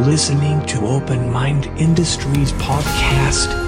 listening to Open Mind Industries podcast.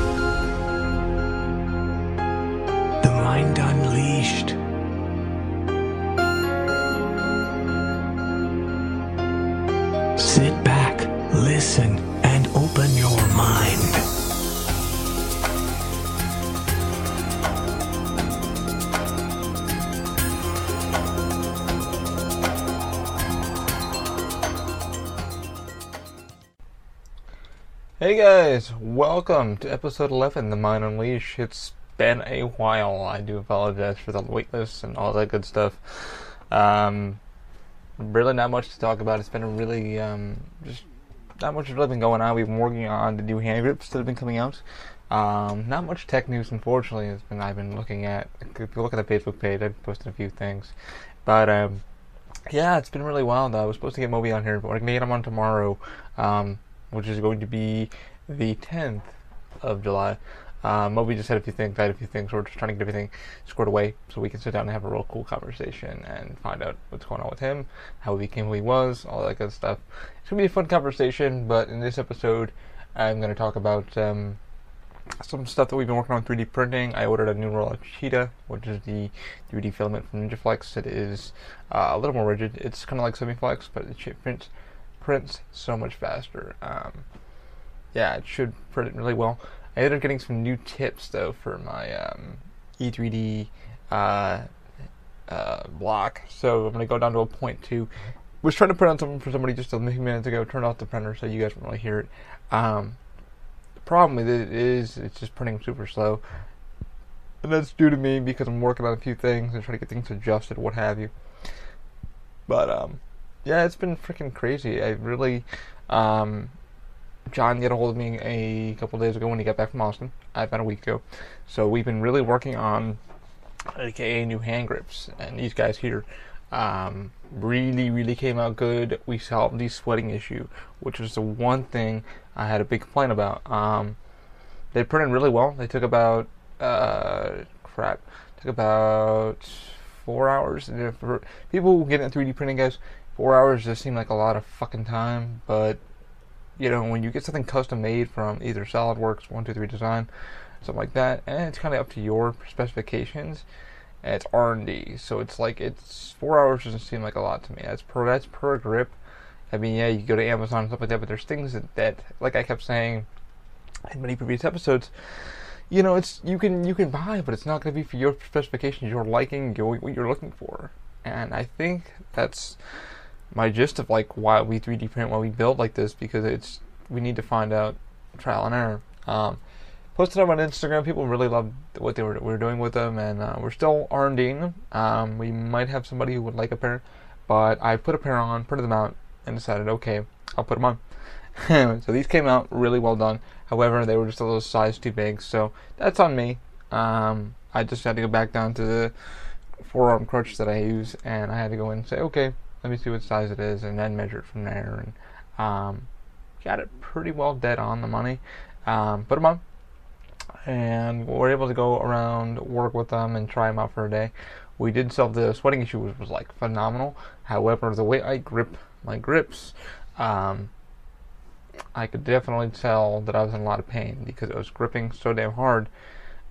Hey guys, welcome to episode 11, The Mind Unleashed. It's been a while. I do apologize for the waitlist and all that good stuff. Um, really not much to talk about. It's been a really, um, just not much has really been going on. We've been working on the new hand grips that have been coming out. Um, not much tech news, unfortunately. It's been, I've been looking at, if you look at the Facebook page, I've posted a few things. But, um, yeah, it's been really wild. I was supposed to get Moby on here, but we're going to get him on tomorrow. Um, which is going to be the 10th of July. Um, Moby just had a few things, I had a few things. We're just trying to get everything squared away so we can sit down and have a real cool conversation and find out what's going on with him, how he became who he was, all that good stuff. It's going to be a fun conversation, but in this episode, I'm going to talk about um, some stuff that we've been working on 3D printing. I ordered a new roll of Cheetah, which is the 3D filament from NinjaFlex. It is uh, a little more rigid. It's kind of like SemiFlex, but it prints prints so much faster. Um, yeah, it should print it really well. I ended up getting some new tips though for my um, E3D uh, uh, block, so I'm gonna go down to a point two. Was trying to print on something for somebody just a few minutes ago. Turned off the printer so you guys won't really hear it. Um, the problem with it is it's just printing super slow, and that's due to me because I'm working on a few things and trying to get things adjusted, what have you. But um, yeah, it's been freaking crazy. I really, um, John got a hold of me a couple days ago when he got back from Austin. About a week ago, so we've been really working on, aka new hand grips, and these guys here, um, really, really came out good. We solved the sweating issue, which was the one thing I had a big complaint about. Um, they printed really well. They took about, uh, crap, took about four hours. People getting 3D printing, guys, four hours just seemed like a lot of fucking time, but you know, when you get something custom made from either SolidWorks, 123 Design, something like that, and it's kind of up to your specifications, and it's R&D, so it's like it's four hours doesn't seem like a lot to me. That's per that's per grip. I mean, yeah, you go to Amazon and stuff like that, but there's things that, that like I kept saying in many previous episodes, you know, it's you can you can buy, but it's not going to be for your specifications, your liking, your, what you're looking for. And I think that's my gist of like why we 3D print, why we build like this, because it's we need to find out trial and error. Um, posted them on Instagram. People really loved what they were, we were doing with them, and uh, we're still R&Ding. Um, we might have somebody who would like a pair, but I put a pair on, printed them out, and decided, okay, I'll put them on. so these came out really well done. However, they were just a little size too big, so that's on me. Um, I just had to go back down to the forearm crutch that I use, and I had to go in and say, okay, let me see what size it is, and then measure it from there. And um, got it pretty well dead on the money. Um, put them on, and we are able to go around, work with them, and try them out for a day. We did solve the sweating issue, which was like phenomenal. However, the way I grip my grips, um, I could definitely tell that I was in a lot of pain because I was gripping so damn hard.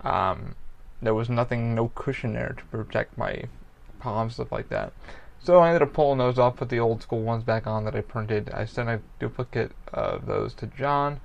Um, there was nothing, no cushion there to protect my palms, stuff like that. So I ended up pulling those off, put the old school ones back on that I printed. I sent a duplicate of those to John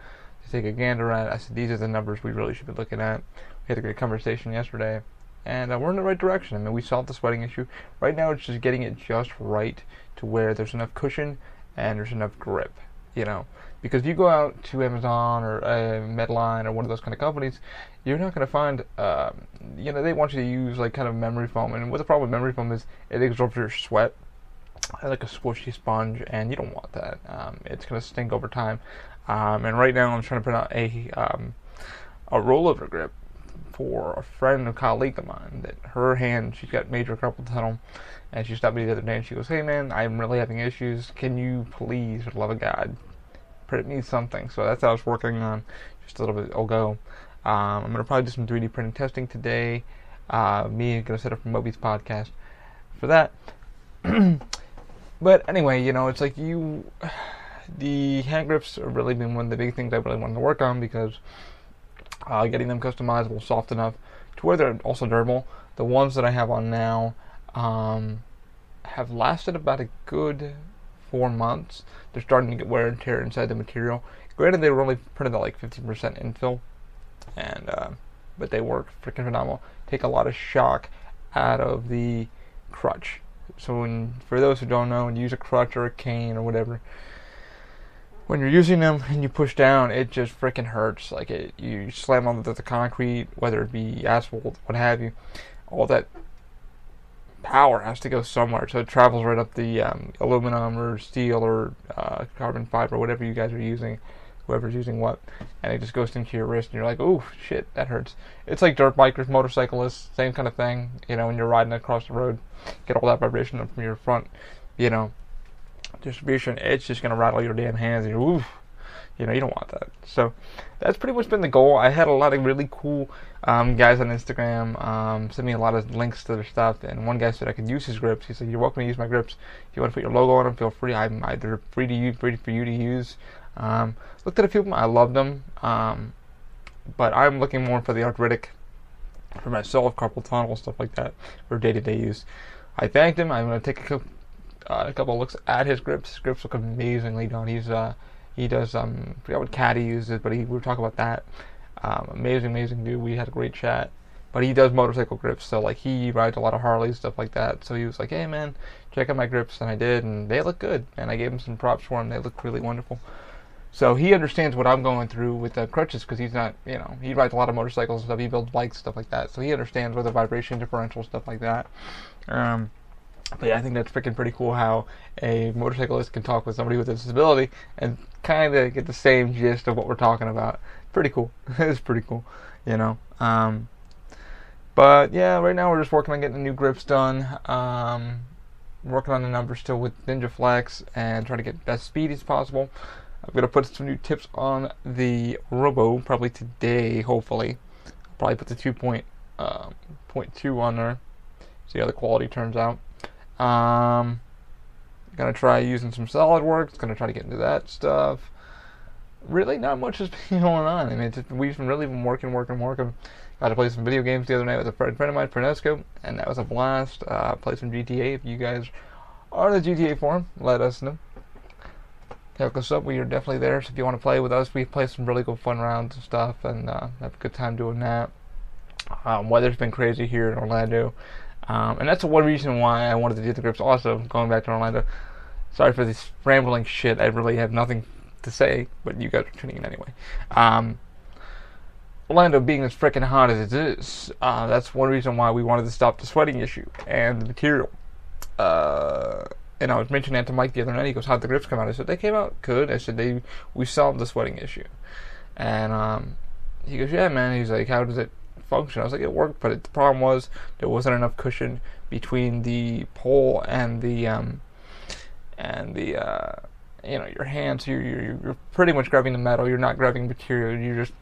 to take a gander at. I said, these are the numbers we really should be looking at. We had a great conversation yesterday, and uh, we're in the right direction. I mean, we solved the sweating issue. Right now, it's just getting it just right to where there's enough cushion and there's enough grip, you know. Because if you go out to Amazon or uh, Medline or one of those kind of companies, you're not going to find, um, you know, they want you to use like kind of memory foam. And what the problem with memory foam is it absorbs your sweat like a squishy sponge, and you don't want that. Um, it's going to stink over time. Um, and right now, I'm trying to put out a um, a rollover grip for a friend, a colleague of mine. That her hand, she's got major carpal tunnel, and she stopped me the other day and she goes, "Hey man, I'm really having issues. Can you please, for the love of God, print me something?" So that's how I was working on just a little bit ago. Um, I'm gonna probably do some 3D printing testing today. Uh, me gonna set up for Moby's podcast for that. but anyway, you know, it's like you the hand grips have really been one of the big things I really wanted to work on because uh, getting them customizable, soft enough to where they're also durable. The ones that I have on now um, have lasted about a good four months. They're starting to get wear and tear inside the material. Granted, they were only printed at like 15% infill, and uh, but they work freaking phenomenal. Take a lot of shock out of the crutch. So when, for those who don't know, when you use a crutch or a cane or whatever, when you're using them and you push down, it just freaking hurts. Like it, you slam on the, the concrete, whether it be asphalt, what have you. All that power has to go somewhere, so it travels right up the um, aluminum or steel or uh, carbon fiber, whatever you guys are using, whoever's using what, and it just goes into your wrist, and you're like, "Ooh, shit, that hurts." It's like dirt bikers, motorcyclists, same kind of thing. You know, when you're riding across the road, get all that vibration from your front, you know, distribution. It's just gonna rattle your damn hands, and oof. You know, you don't want that. So that's pretty much been the goal. I had a lot of really cool um, guys on Instagram um, send me a lot of links to their stuff, and one guy said I could use his grips. He said, "You're welcome to use my grips. If you want to put your logo on them, feel free. I'm either free to use, free for you to use." Um, looked at a few of them. I loved them, um, but I'm looking more for the arthritic for myself, carpal tunnel stuff like that for day-to-day use. I thanked him. I'm going to take a uh, a couple looks at his grips. His grips look amazingly done. He's uh, he does um, I forgot what CAD he uses, but he we were talking about that. Um, amazing, amazing dude. We had a great chat. But he does motorcycle grips, so like he rides a lot of Harley stuff like that. So he was like, "Hey man, check out my grips," and I did, and they look good. And I gave him some props for them. They look really wonderful. So he understands what I'm going through with the crutches because he's not, you know, he rides a lot of motorcycles and stuff. He builds bikes, stuff like that. So he understands with the vibration differential stuff like that. Um, but yeah, I think that's freaking pretty cool how a motorcyclist can talk with somebody with a disability and kind of get the same gist of what we're talking about. Pretty cool. it's pretty cool, you know. Um, but yeah, right now we're just working on getting the new grips done. Um, working on the numbers still with NinjaFlex and trying to get best speed as possible. I'm gonna put some new tips on the Robo probably today, hopefully. I'll probably put the 2.2 um, on there. See how the quality turns out. Um, gonna try using some SolidWorks. Gonna try to get into that stuff. Really, not much has been going on. I mean, just, we've really been working, working, working. Got to play some video games the other night with a friend, of mine, Francesco, and that was a blast. Uh, play some GTA. If you guys are the GTA forum, let us know. Hook us up. We are definitely there. So if you want to play with us, we play some really good fun rounds and stuff, and uh, have a good time doing that. Um, weather's been crazy here in Orlando. Um, and that's one reason why I wanted to do the grips also, going back to Orlando. Sorry for this rambling shit. I really have nothing to say, but you guys are tuning in anyway. Um, Orlando being as freaking hot as it is, uh, that's one reason why we wanted to stop the sweating issue and the material. Uh, and I was mentioning that to Mike the other night. He goes, "How'd the grips come out?" I said, "They came out good." I said, "They we solved the sweating issue," and um, he goes, "Yeah, man." He's like, "How does it function. I was like, it worked, but it, the problem was there wasn't enough cushion between the pole and the um, and the uh, you know your hands. You're, you're you're pretty much grabbing the metal. You're not grabbing material. You're just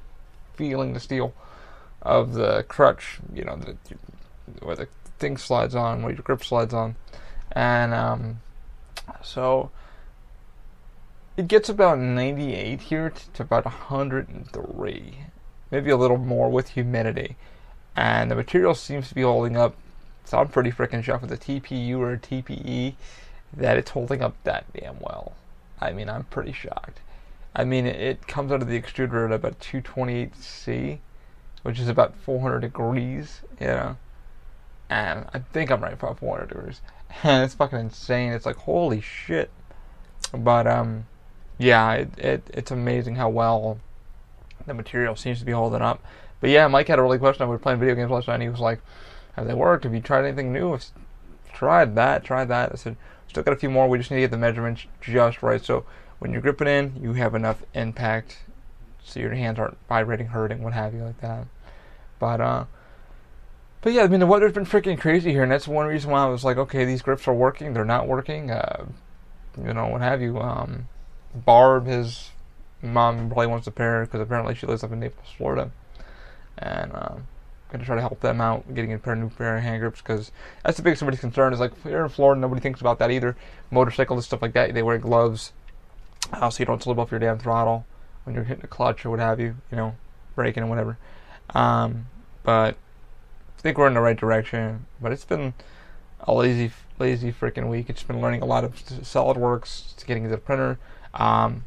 feeling the steel of the crutch. You know, the, where the thing slides on, where your grip slides on, and um, so it gets about 98 here to about 103 maybe a little more with humidity. And the material seems to be holding up. So I'm pretty freaking shocked with a TPU or a TPE that it's holding up that damn well. I mean, I'm pretty shocked. I mean, it, comes out of the extruder at about 228C, which is about 400 degrees, you know. And I think I'm right about 400 degrees. And it's fucking insane. It's like, holy shit. But, um, yeah, it, it it's amazing how well the material seems to be holding up. But yeah, Mike had a really question. I was playing video games last night, and he was like, "Have they worked? Have you tried anything new?" I've tried that, tried that. I said, "Still got a few more. We just need to get the measurements just right. So when you're gripping in, you have enough impact, so your hands aren't vibrating, hurting, what have you, like that." But uh, but yeah, I mean the weather's been freaking crazy here, and that's one reason why I was like, okay, these grips are working. They're not working. Uh, you know, what have you? Um, Barb has mom probably wants a pair because apparently she lives up in Naples, Florida, and um, gonna try to help them out getting a pair of new pair of hand grips because that's the biggest somebody's concern is like here in Florida nobody thinks about that either. Motorcyclists stuff like that they wear gloves uh, so you don't slip off your damn throttle when you're hitting a clutch or what have you, you know, braking and whatever. Um, but I think we're in the right direction. But it's been a lazy, lazy freaking week. It's been learning a lot of SolidWorks, to getting into the printer. Um,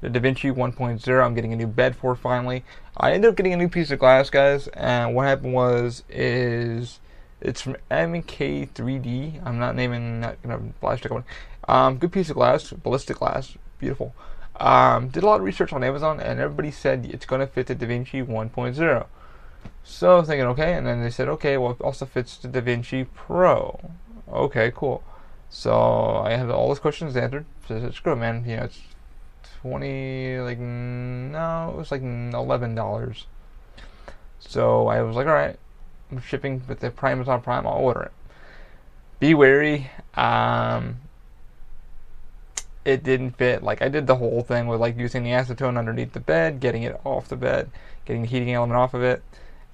the DaVinci 1.0, I'm getting a new bed for finally. I ended up getting a new piece of glass, guys. And what happened was, is it's from MK3D. I'm not naming, not gonna flash it. Um, good piece of glass, ballistic glass, beautiful. Um, did a lot of research on Amazon, and everybody said it's gonna fit the DaVinci 1.0. So I was thinking, okay, and then they said, okay, well, it also fits the DaVinci Pro. Okay, cool. So I had all those questions answered. So I said, screw it, man. You know, it's twenty, like no, it was like eleven dollars. So I was like, all right, I'm shipping with the Prime on Prime. I'll order it. Be wary. Um, it didn't fit. Like I did the whole thing with like using the acetone underneath the bed, getting it off the bed, getting the heating element off of it.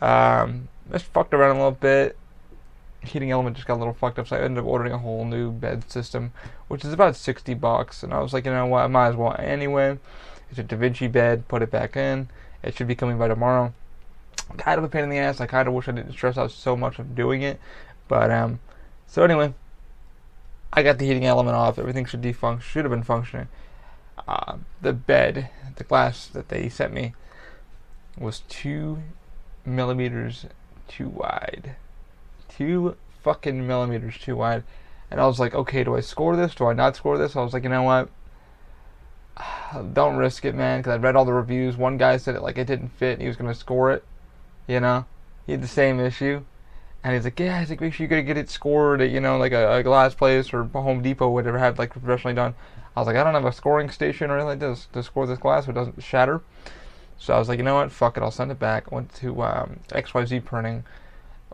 Um, just fucked around a little bit. Heating element just got a little fucked up, so I ended up ordering a whole new bed system, which is about 60 bucks. And I was like, you know what, I might as well anyway. It's a DaVinci bed, put it back in. It should be coming by tomorrow. Kind of a pain in the ass. I kind of wish I didn't stress out so much of doing it. But, um, so anyway, I got the heating element off. Everything should defunct, should have been functioning. Uh, the bed, the glass that they sent me, was two millimeters too wide. Two fucking millimeters too wide. And I was like, okay, do I score this? Do I not score this? I was like, you know what? Don't risk it, man, because I read all the reviews. One guy said it like it didn't fit and he was going to score it. You know? He had the same issue. And he's like, yeah, I think make sure you gotta get it scored at, you know, like a, a glass place or Home Depot, whatever, have like professionally done. I was like, I don't have a scoring station or anything like this to score this glass so it doesn't shatter. So I was like, you know what, fuck it, I'll send it back. Went to um, XYZ Printing.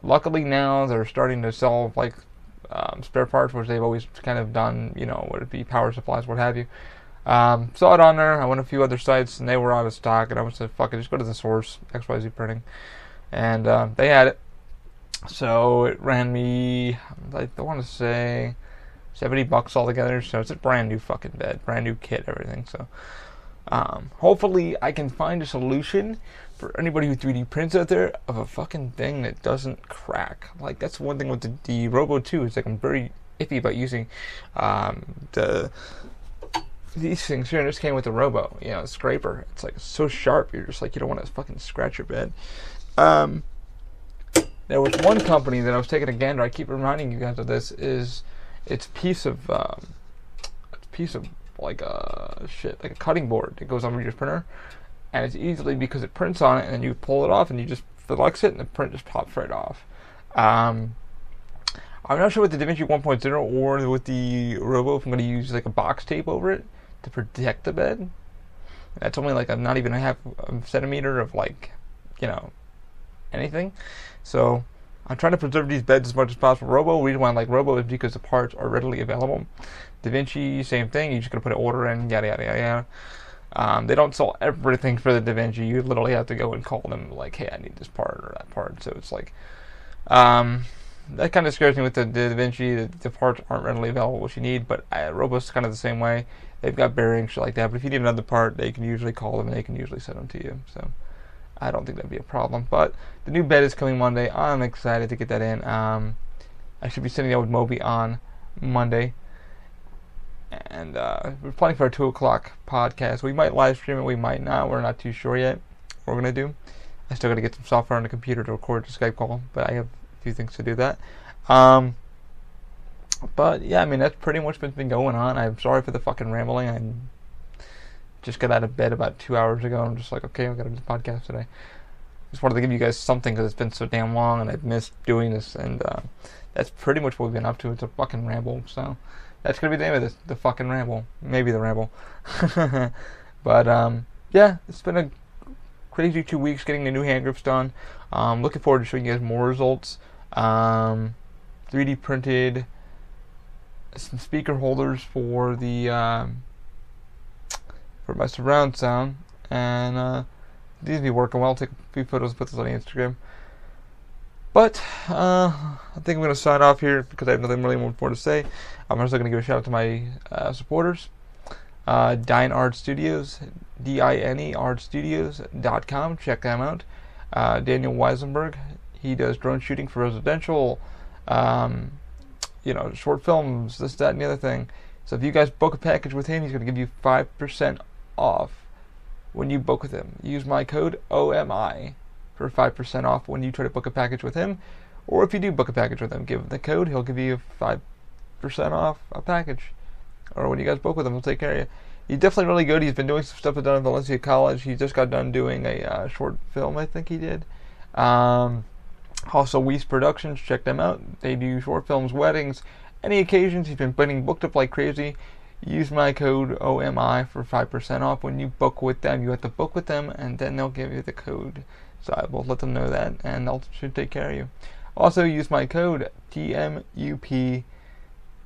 Luckily now they're starting to sell like um, spare parts, which they've always kind of done, you know, would it be power supplies, what have you. Um, saw it on there. I went a few other sites and they were out of stock, and I was like, fuck it, just go to the source, XYZ Printing. And uh, they had it. So it ran me, I want to say, 70 bucks altogether. So it's a brand new fucking bed, brand new kit, everything. So um, hopefully, I can find a solution for anybody who 3D prints out there of a fucking thing that doesn't crack. Like that's one thing with the, the Robo 2 is like I'm very iffy about using um, the these things here. And this came with the Robo, you know, a scraper. It's like so sharp. You're just like you don't want to fucking scratch your bed. Um, there was one company that I was taking a gander. I keep reminding you guys of this. Is it's piece of um, it's piece of like a shit, like a cutting board. that goes on your printer, and it's easily because it prints on it, and then you pull it off, and you just flex it, and the print just pops right off. Um, I'm not sure with the DaVinci 1.0 or with the Robo if I'm going to use like a box tape over it to protect the bed. That's only like a not even a half a centimeter of like, you know, anything. So I'm trying to preserve these beds as much as possible. Robo, the reason why I like Robo is because the parts are readily available. DaVinci, same thing. You're just gotta put an order in, yada, yada yada yada. Um, they don't sell everything for the DaVinci. You literally have to go and call them like, hey, I need this part or that part. So it's like, um, that kind of scares me with the, the DaVinci. The, the parts aren't readily available, which you need. But uh, Robo's kind of the same way. They've got bearings, shit like that. But if you need another part, they can usually call them and they can usually send them to you. So I don't think that'd be a problem. But the new bed is coming Monday. I'm excited to get that in. Um, I should be sitting there with Moby on Monday. And uh, we're planning for a 2 o'clock podcast. We might live stream it, we might not. We're not too sure yet what we're to do. I still got to get some software on the computer to record the Skype call, but I have a few things to do that. Um, but yeah, I mean, that's pretty much what's been going on. I'm sorry for the fucking rambling. I'm just got out of bed about two hours ago. I'm just like, okay, I'm gonna do the podcast today. Just wanted to give you guys something because it's been so damn long and I've missed doing this. And uh, that's pretty much what we've been up to. It's a fucking ramble. So that's gonna be the name of this, the fucking ramble. Maybe the ramble. but um, yeah, it's been a crazy two weeks getting the new hand grips done. Um, looking forward to showing you guys more results. Um, 3D printed some speaker holders for the um, for my surround sound, and uh, these be working well. I'll take a few photos, and put this on Instagram. But uh, I think I'm going to sign off here because I have nothing really more to say. I'm also going to give a shout out to my uh, supporters. uh, Dine Art Studios, D-I-N-E artstudios.com. Check them out. Uh, Daniel Weisenberg, he does drone shooting for residential, um, you know, short films, this, that, and the other thing. So if you guys book a package with him, he's going to give you 5% off when you book with him. Use my code OMI for 5% off when you try to book a package with him. Or if you do book a package with him, give him the code, he'll give you 5% off a package or when you guys book with him, he'll take care of you. He's definitely really good. He's been doing some stuff at Done Valencia College. He just got done doing a uh, short film, I think he did. Um, also, Weece Productions, check them out. They do short films, weddings, any occasions. He's been getting booked up like crazy. Use my code OMI for 5% off when you book with them. You have to book with them, and then they'll give you the code. So I will let them know that, and they'll should take care of you. Also, use my code TMUP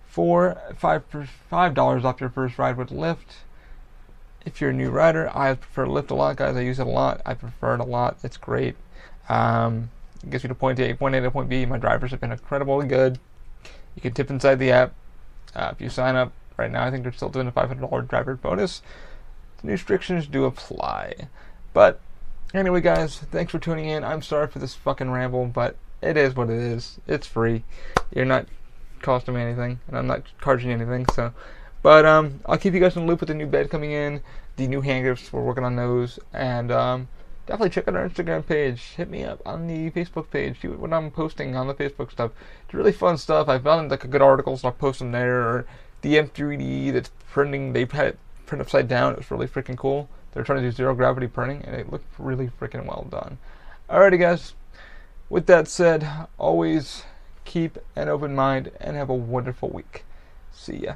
for five five dollars off your first ride with Lyft. If you're a new rider, I prefer Lyft a lot, guys. I use it a lot. I prefer it a lot. It's great. Um, it gets you to point A, point A to point B. My drivers have been incredibly good. You can tip inside the app. Uh, if you sign up right now, I think they're still doing a $500 driver bonus. The restrictions do apply. But anyway, guys, thanks for tuning in. I'm sorry for this fucking ramble, but it is what it is. It's free. You're not costing me anything, and I'm not charging anything. So, but um, I'll keep you guys in the loop with the new bed coming in, the new handgrips. We're working on those, and um, definitely check out our Instagram page. Hit me up on the Facebook page. See what I'm posting on the Facebook stuff. It's really fun stuff. I found like a good article, so I'll post them there. Or the M3D that's printing. They had it print upside down. It was really freaking cool. They're trying to do zero gravity printing, and it looked really freaking well done. Alrighty, guys. With that said, always keep an open mind and have a wonderful week. See ya.